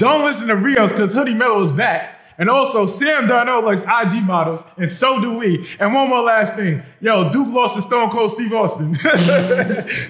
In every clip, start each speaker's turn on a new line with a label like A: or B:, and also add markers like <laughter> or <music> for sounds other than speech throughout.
A: Don't listen to Rios because Hoodie Melo is back. And also, Sam Darnold likes IG models, and so do we. And one more last thing. Yo, Duke lost to Stone Cold Steve Austin. <laughs>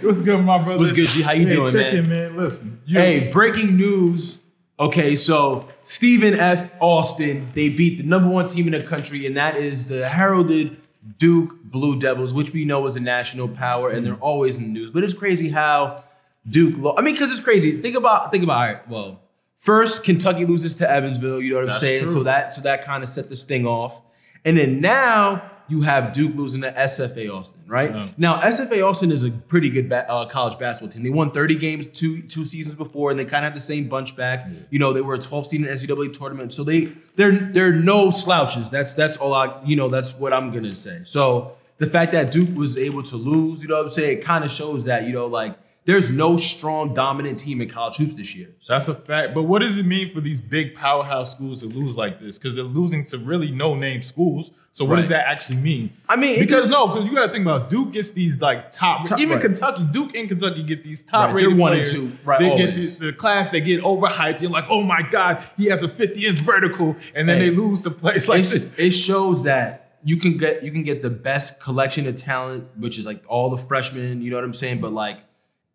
A: What's good, my brother?
B: What's good, G? How you
A: hey,
B: doing,
A: check
B: man?
A: in, man. Listen. you-
B: Hey, breaking news. Okay, so Stephen F. Austin, they beat the number one team in the country, and that is the heralded Duke Blue Devils, which we know is a national power, and they're always in the news. But it's crazy how Duke. Lo- I mean, because it's crazy. Think about think about. All right, well, first Kentucky loses to Evansville. You know what I'm
A: That's
B: saying?
A: true.
B: So that so that kind of set this thing off, and then now you have Duke losing to SFA Austin, right?
A: Yeah.
B: Now SFA Austin is a pretty good ba- uh, college basketball team. They won 30 games two two seasons before, and they kind of have the same bunch back. You know, they were a 12 seed in the NCAA tournament, so they they're they're no slouches. That's that's all I you know that's what I'm gonna say. So the fact that Duke was able to lose, you know what I'm saying, it kind of shows that you know like there's no strong dominant team in college hoops this year.
A: So that's a fact. But what does it mean for these big powerhouse schools to lose like this? Because they're losing to really no-name schools. So what does that actually mean?
B: I mean,
A: because
B: does-
A: no, because you got to think about Duke gets these like top,
B: Top-
A: even
B: right.
A: Kentucky, Duke and Kentucky get these top
B: Right,
A: rated
B: one and
A: players.
B: two, right,
A: They get the, the class they get overhyped. You're like, oh my god, he has a 50 inch vertical, and then
B: Hey.
A: they lose to place like this.
B: it shows that you can get you can get the best collection of talent, which is like all the freshmen. You know what I'm saying? But like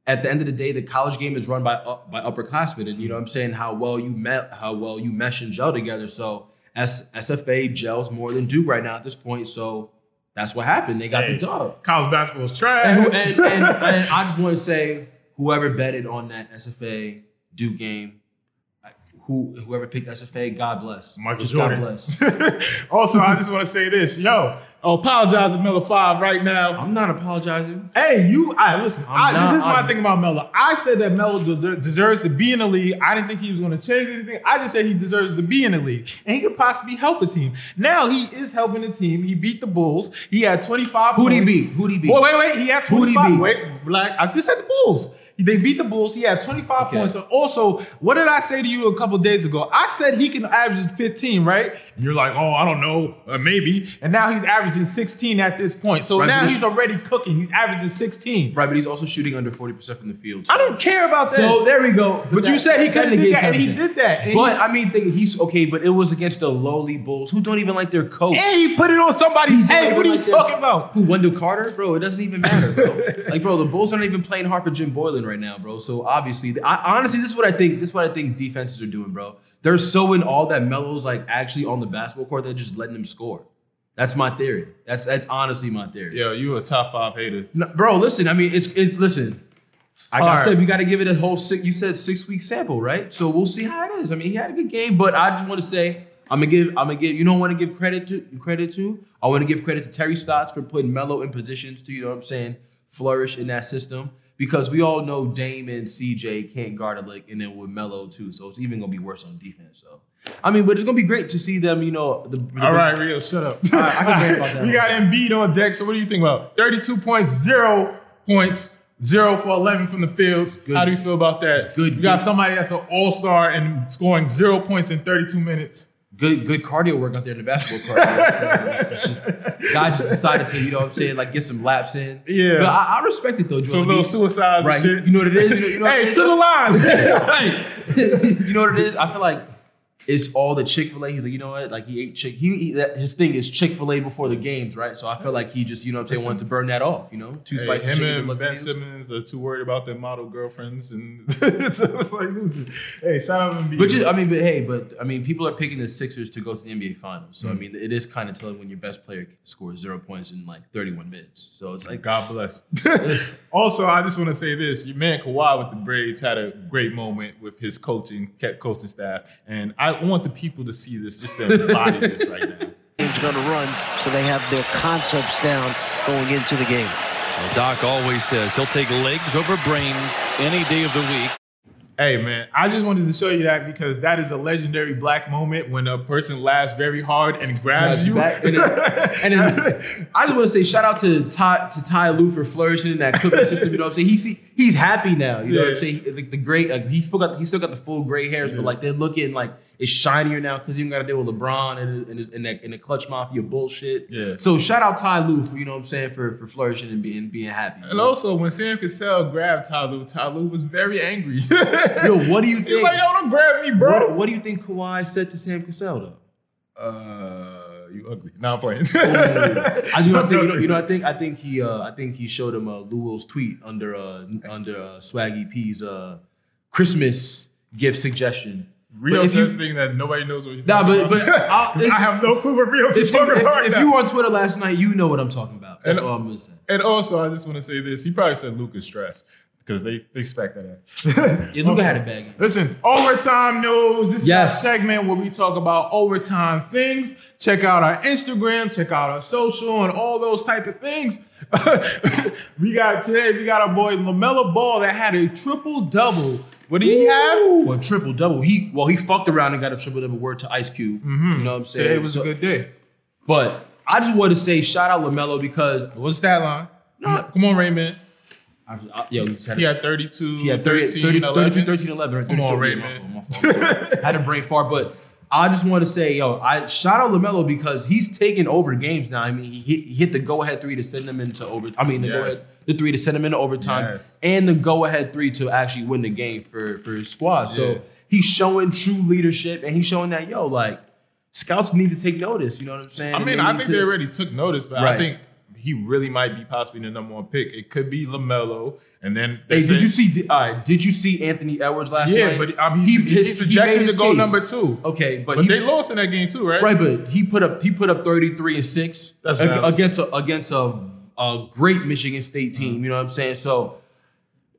B: at the end of the day, the college game is run by up- by upperclassmen, and you know what I'm saying how well you met, how well you mesh and gel together. So S- SFA gels more than Duke right now at this point. So that's what happened. They got
A: Hey.
B: the dub.
A: College basketball is trash.
B: And, and, <laughs> and, and I just want to say, whoever betted on that SFA Duke game, who whoever picked SFA, God bless. Just
A: Jordan.
B: God bless. <laughs>
A: also, I just want to say this, yo, oh, apologize to Miller Five right now.
B: I'm not apologizing.
A: Hey, you, I listen. I,
B: not-
A: this is my
B: I'm-
A: thing about Melo. I said that Melo de- de- deserves to be in the league. I didn't think he was going to change anything. I just said he deserves to be in the league, and he could possibly help a team. Now he is helping the team. He beat the Bulls. He had 25.
B: Who'd he beat? Who'd he beat?
A: Wait, wait, wait. He had 25.
B: Who'd he beat?
A: Wait, Black. I just said the Bulls. They beat the Bulls. He had 25
B: Okay.
A: points. And also, what did I say to you a couple days ago? I said he can average 15, right? And you're like, oh, I don't know, uh, maybe. And now he's averaging 16 at this point. So
B: Right,
A: now he's already cooking. He's averaging 16.
B: Right, but he's also shooting under 40% from the field.
A: I don't care about that.
B: So there we go.
A: but you
B: that-
A: said he could have did
B: negates
A: that, and he did that. And
B: But
A: he,
B: I mean, he's okay. But it was against the lowly Bulls who don't even like their coach.
A: and he put it on somebody's
B: He
A: head. What are you
B: like their-
A: talking about?
B: Who Wendell Carter, bro? It doesn't even matter, bro. <laughs> like, bro, the Bulls aren't even playing hard for Jim Boylen right now, bro. So obviously, I, honestly, this is what I think. This is what I think defenses are doing, bro. They're so in all that Melo's like actually on the basketball court. They're just letting him score. That's my theory. That's that's honestly my theory.
A: Yo, you a top five hater.
B: No, bro, listen. I mean, it's it, listen. Like
A: All
B: I
A: right.
B: said, we got to give it a whole six. You said six week sample, right? So we'll see how it is. I mean, he had a good game, but I just want to say, I'm gonna give, I'm gonna give. You don't want to give credit to credit to. I want to give credit to Terry Stotts for putting Melo in positions to, you know what I'm saying, flourish in that system. Because we all know Dame and CJ can't guard a lick, and then with Melo too, so it's even gonna be worse on defense. So, I mean, but it's gonna be great to see them. You know, the, the
A: All right, Rio, shut up.
B: All right, I can about <laughs> that
A: we got Embiid on deck. So what do you think about 32 points, zero points, zero for 11 from the field?
B: good.
A: How do you feel about that?
B: good.
A: You got somebody that's an all-star and scoring zero points in 32 minutes.
B: Good good cardio work out there in the basketball court. You know what I'm saying? <laughs> It's just- guy just decided to, you know what I'm saying, like get some laps in.
A: Yeah.
B: But I, I respect it though.
A: Some
B: Joel
A: little
B: Embiid.
A: suicides
B: Right.
A: shit.
B: You know what it is? You know, you know
A: hey, to the line. hey. <laughs> <laughs>
B: you know what it is? I feel like it's all the Chick Fil A. He's like, you know what? Like he ate chick. He, he that, his thing is Chick Fil A before the games, right? So I feel like he just, you know what I'm saying, wanted to burn that off. You know, two
A: Hey,
B: spicy
A: him
B: chicken.
A: and
B: with
A: Ben. Simmons are too worried about their model girlfriends, and <laughs> it's, it's like losing. Hey, shout out to Embiid.
B: Which is, I mean, but hey, but I mean, people are picking the Sixers to go to the NBA Finals. So I
A: Mm.
B: mean, it is kind of telling when your best player scores zero points in like 31 minutes. So it's like,
A: God bless. <laughs> also, I just want to say this: your man Kawhi with the braids had a great moment with his coaching, kept coaching staff, and I want the people to see this, just to embody this right now.
C: is going to run, so they have their concepts down going into the game.
D: Well, Doc always says he'll take legs over brains any day of the week.
A: Hey man, I just wanted to show you that because that is a legendary black moment when a person laughs very hard and grabs
B: Grabs
A: you.
B: back, and then- and then <laughs> I just want to say shout out to Ty to Ty Lue for flourishing in that Clipper system. You know what I'm saying? He see he's happy now. You know what I'm saying? He- Like the gray, like he still got he still got the full gray hairs, but like they're looking like it's shinier now because you got to deal with LeBron and and, his- and, that, and the clutch mafia bullshit.
A: Yeah.
B: So shout out Ty Lue for you know what I'm saying for for flourishing and being being happy.
A: And also, when Sam Cassell grabbed Ty Lue, Tyloo was very angry.
B: Yo, what do you <laughs> think?
A: He's like, yo, don't grab me, bro.
B: what, what do you think Kawhi said to Sam Cassell though?
A: Uh, you ugly. Now I'm playing.
B: I do not think you know, you know. I think I think he uh I think he showed him uh, Lou Will's tweet under uh under uh, Swaggy P's uh Christmas gift suggestion.
A: Rio
B: if you-
A: thing that nobody knows what he's
B: Nah,
A: talking
B: but-
A: about.
B: but <laughs>
A: I have no clue what Rio's
B: If,
A: talking
B: if,
A: about.
B: if
A: now.
B: you were on Twitter last night, you know what I'm talking about. That's
A: And-
B: all I'm gonna say.
A: and also, I just want to say this. He probably said Luka's trash because they they spec that ass. <laughs>
B: Yeah, Luka had a bag.
A: Listen, overtime news. This
B: Yes.
A: is our segment where we talk about overtime things. Check out our Instagram, check out our social, and all those type of things. <laughs> we got today. We got our boy LaMelo Ball that had a triple double. What did he have?
B: Well, triple double. He well, he fucked around and got a triple double word to Ice Cube. Mm-hmm. You know what I'm saying?
A: Today was
B: So-
A: a good day.
B: But I just want to say shout out Lamelo because
A: What's that line? Come on, Raymond.
B: I, I, yo, just had
A: He had 32,
B: He had 30,
A: 13,
B: 30,
A: 11.
B: 32, 13, 11.
A: Come on,
B: 33,
A: Raymond.
B: my fault, my fault. <laughs> had a brain fart, but I just want to say, yo, I shout out Lamelo because he's taking over games now. I mean, he hit, he hit the go ahead three to send them into over. I mean, the go ahead the three to send them into overtime,
A: Yes.
B: and the go ahead three to actually win the game for for his squad. So he's showing true leadership, and he's showing that yo, like scouts need to take notice. You know what I'm saying?
A: I mean, I think
B: to-
A: they already took notice, but I think he really might be possibly the number one pick. It could be Lamelo, and then they
B: Hey, did you see? Right, did you see Anthony Edwards last year?
A: Yeah,
B: night?
A: but I mean, he's,
B: his-
A: he's projected
B: made
A: to go
B: case.
A: number two.
B: Okay, but,
A: But
B: he,
A: they lost in that game too, right?
B: Right, but he put up he put up 33 and 6
A: That's
B: ag- against a against a, a great Michigan State team, mm-hmm. you know what I'm saying? So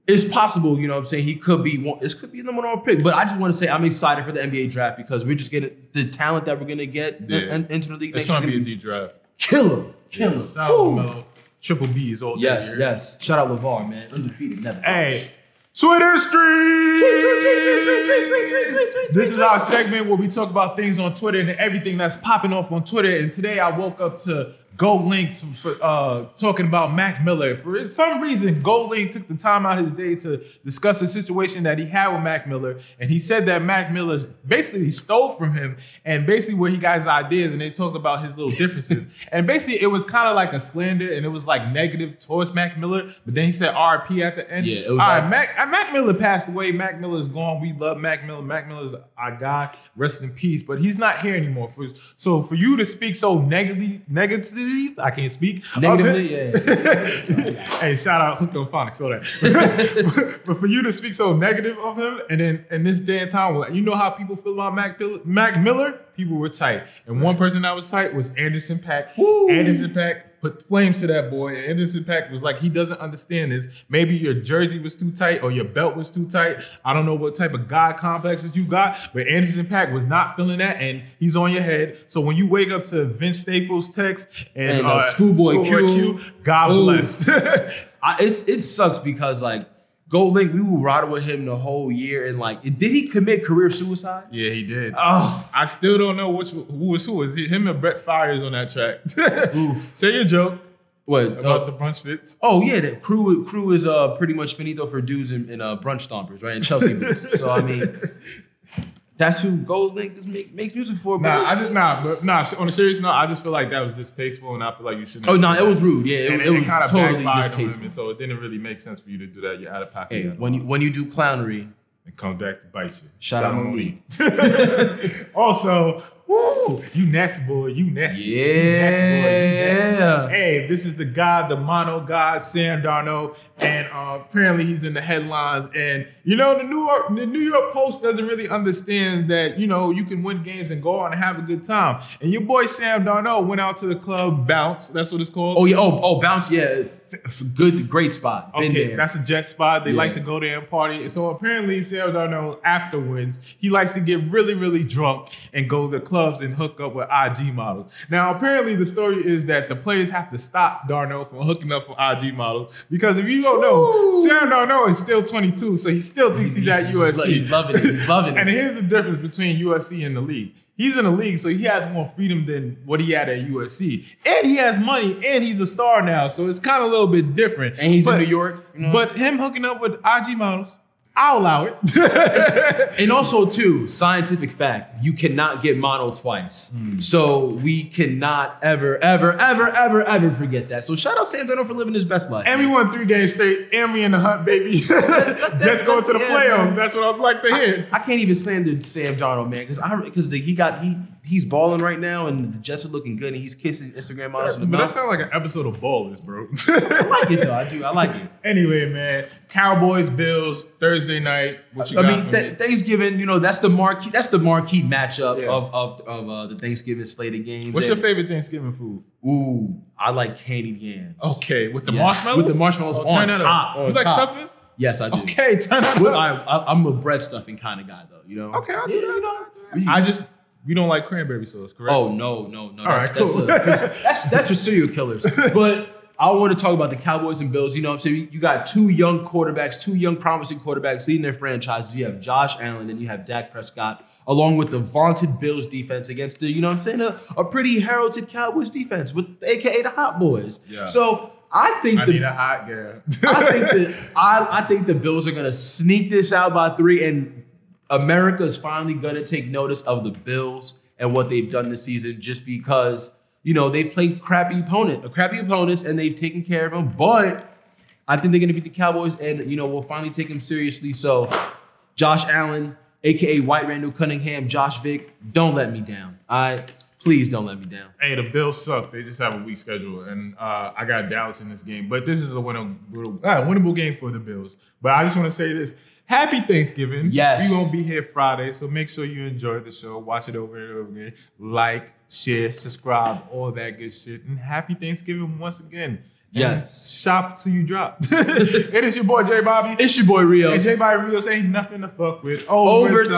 B: it's possible, you know what I'm saying? He could be one this could be the number one pick. But I just want to say I'm excited for the NBA draft because we're just getting the talent that we're gonna get
A: Yeah.
B: in- into the league.
A: It's gonna be a D draft.
B: Killer. Killer.
A: Shout out
B: Woo.
A: Lamelo. Triple B's all.
B: Yes, yes. Shout out LaVar, man. Undefeated, never.
A: Hey,
B: lost.
A: Twitter Street. This is our segment where we talk about things on Twitter and everything that's popping off on Twitter. And today I woke up to GoldLink's for uh, talking about Mac Miller. For some reason, GoldLink took the time out of his day to discuss the situation that he had with Mac Miller, and he said that Mac Miller basically stole from him, and basically where he got his ideas, and they talked about his little differences, <laughs> and basically it was kind of like a slander, and it was like negative towards Mac Miller, but then he said RP at the end.
B: Yeah, it was
A: All right,
B: like-
A: Mac, uh, Mac Miller passed away. Mac Miller's gone. We love Mac Miller. Mac Miller's our guy. Rest in peace. But he's not here anymore. For, so for you to speak so negatively, negatively, I can't speak.
B: Negatively, yeah. <laughs>
A: hey, shout out Hooked on Phonics, so that. <laughs> but for you to speak so negative of him, and then in this day and time, you know how people feel about Mac, Bill- Mac Miller? People were tight. And one person that was tight was Anderson .Paak. Anderson .Paak put flames to that boy. And Anderson .Paak was like, he doesn't understand this. Maybe your jersey was too tight or your belt was too tight. I don't know what type of God complexes you got, but Anderson .Paak was not feeling that, and he's on your head. So when you wake up to Vince Staples' text and,
B: And, uh, Schoolboy Q.
A: God
B: Ooh.
A: bless. <laughs>
B: I, it's it sucks because like GoldLink, we were riding with him the whole year, and like, did he commit career suicide?
A: yeah, he did.
B: Oh,
A: I still don't know which who was who. Is it him and Brent Faiyaz on that track? <laughs> Say your joke
B: what?
A: about
B: uh,
A: the brunch fits.
B: oh yeah, the crew crew is uh pretty much finito for dudes in, in uh, brunch stompers, right? In Chelsea boots. So I mean, <laughs> that's who GoldLink is make, makes music for.
A: Nah, I just nah, but nah. On a serious note, I just feel like that was distasteful, and I feel like you shouldn't.
B: Oh no,
A: done
B: it was rude. Yeah, it,
A: And
B: it was
A: kinda
B: totally
A: backfired on him,
B: distasteful.
A: so it didn't really make sense for you to do that. You're out of pocket.
B: Hey, when you when you do clownery,
A: it comes back to bite you.
B: Shout out Monique.
A: Monique. <laughs> also, woo, you nasty boy, you nasty. yeah. You nasty boy, you nasty.
B: Yeah.
A: Hey, this is the guy, the mono god, Sam Darnold, and uh, apparently he's in the headlines. And you know, the New York, the New York Post doesn't really understand that you know you can win games and go out and have a good time. And your boy Sam Darnold went out to the club Bounce. That's what it's called.
B: oh yeah, oh oh bounce, yeah, good, great spot. Been
A: Okay,
B: there.
A: that's a jet spot. They
B: Yeah.
A: like to go there and party. So apparently, Sam Darnold afterwards, he likes to get really, really drunk and go to clubs and hook up with IG models. Now, apparently, the story is that the players have to stop Darnold from hooking up with IG models because if you don't know, Sam Darnold is still 22, so he still thinks he's, at USC.
B: He's loving it. He's loving <laughs> it.
A: And here's the difference between USC and the league. He's in the league, so he has more freedom than what he had at USC. And he has money, and he's a star now, so it's kind of a little bit different.
B: And he's
A: But-
B: in New York. you know?
A: But him hooking up with IG models, I'll allow it. <laughs>
B: And also, too, scientific fact: you cannot get mono twice. Hmm. So we cannot ever, ever, ever, ever, ever forget that. So shout out Sam Darnold for living his best life.
A: and we won three games straight, and we in the hunt, baby. <laughs> Just going to the <laughs>
B: Yeah,
A: playoffs.
B: man.
A: That's what I'd like to hear.
B: I can't even slander Sam Darnold, man, because I because he got he he's balling right now, and the Jets are looking good, and he's kissing Instagram models in the
A: But that
B: mouth.
A: sounds like an episode of Ballers, bro.
B: I like it though. I do. I like it. <laughs>
A: anyway, man, Cowboys, Bills, Thursday night. What you
B: I
A: got
B: mean, th-
A: me?
B: Thanksgiving, you know, that's the marquee. That's the marquee matchup
A: Yeah.
B: of of, of uh, the Thanksgiving slated games.
A: What's your favorite Thanksgiving food?
B: Ooh, I like candied yams.
A: Okay, with the
B: Yes,
A: marshmallows.
B: with the marshmallows
A: Oh,
B: on
A: that
B: top, on
A: you like
B: top.
A: stuffing?
B: Yes, I do.
A: Okay, turn that
B: Well,
A: up.
B: I, I, I'm a bread stuffing kind of guy, though. You know.
A: Okay, I'll do
B: Yeah,
A: that.
B: you know.
A: I just you don't like cranberry sauce, correct?
B: Oh no, no, no.
A: All
B: That's,
A: right, cool.
B: that's, a, <laughs> that's that's for serial killers. <laughs> But I want to talk about the Cowboys and Bills. You know what I'm saying? You got two young quarterbacks, two young promising quarterbacks leading their franchises. You have Josh Allen and you have Dak Prescott, along with the vaunted Bills defense against the, you know what I'm saying, a, a pretty heralded Cowboys defense with AKA the Hot Boys.
A: Yeah.
B: So I think
A: I
B: the
A: need a hot girl.
B: I think <laughs> that I, I think the Bills are gonna sneak this out by three, and America is finally gonna take notice of the Bills and what they've done this season, just because you know they've played crappy opponent, crappy opponents, and they've taken care of them. But I think they're gonna beat the Cowboys, and you know we'll finally take them seriously. So, Josh Allen, aka White Randall Cunningham, Josh Vick, don't let me down. I please don't let me down.
A: Hey, the Bills suck. They just have a weak schedule, and uh, I got Dallas in this game. But this is a winnable, uh, winnable game for the Bills. But I just want to say this: Happy Thanksgiving!
B: Yes.
A: we gonna be here Friday, so make sure you enjoy the show. Watch it over and over again. Like, share, subscribe, all that good shit. And happy Thanksgiving once again.
B: Yes.
A: shop till you drop. <laughs> it is your boy J Bobby.
B: It's your boy Rios.
A: and J Bobby Rios ain't nothing to fuck with.
B: Overtime.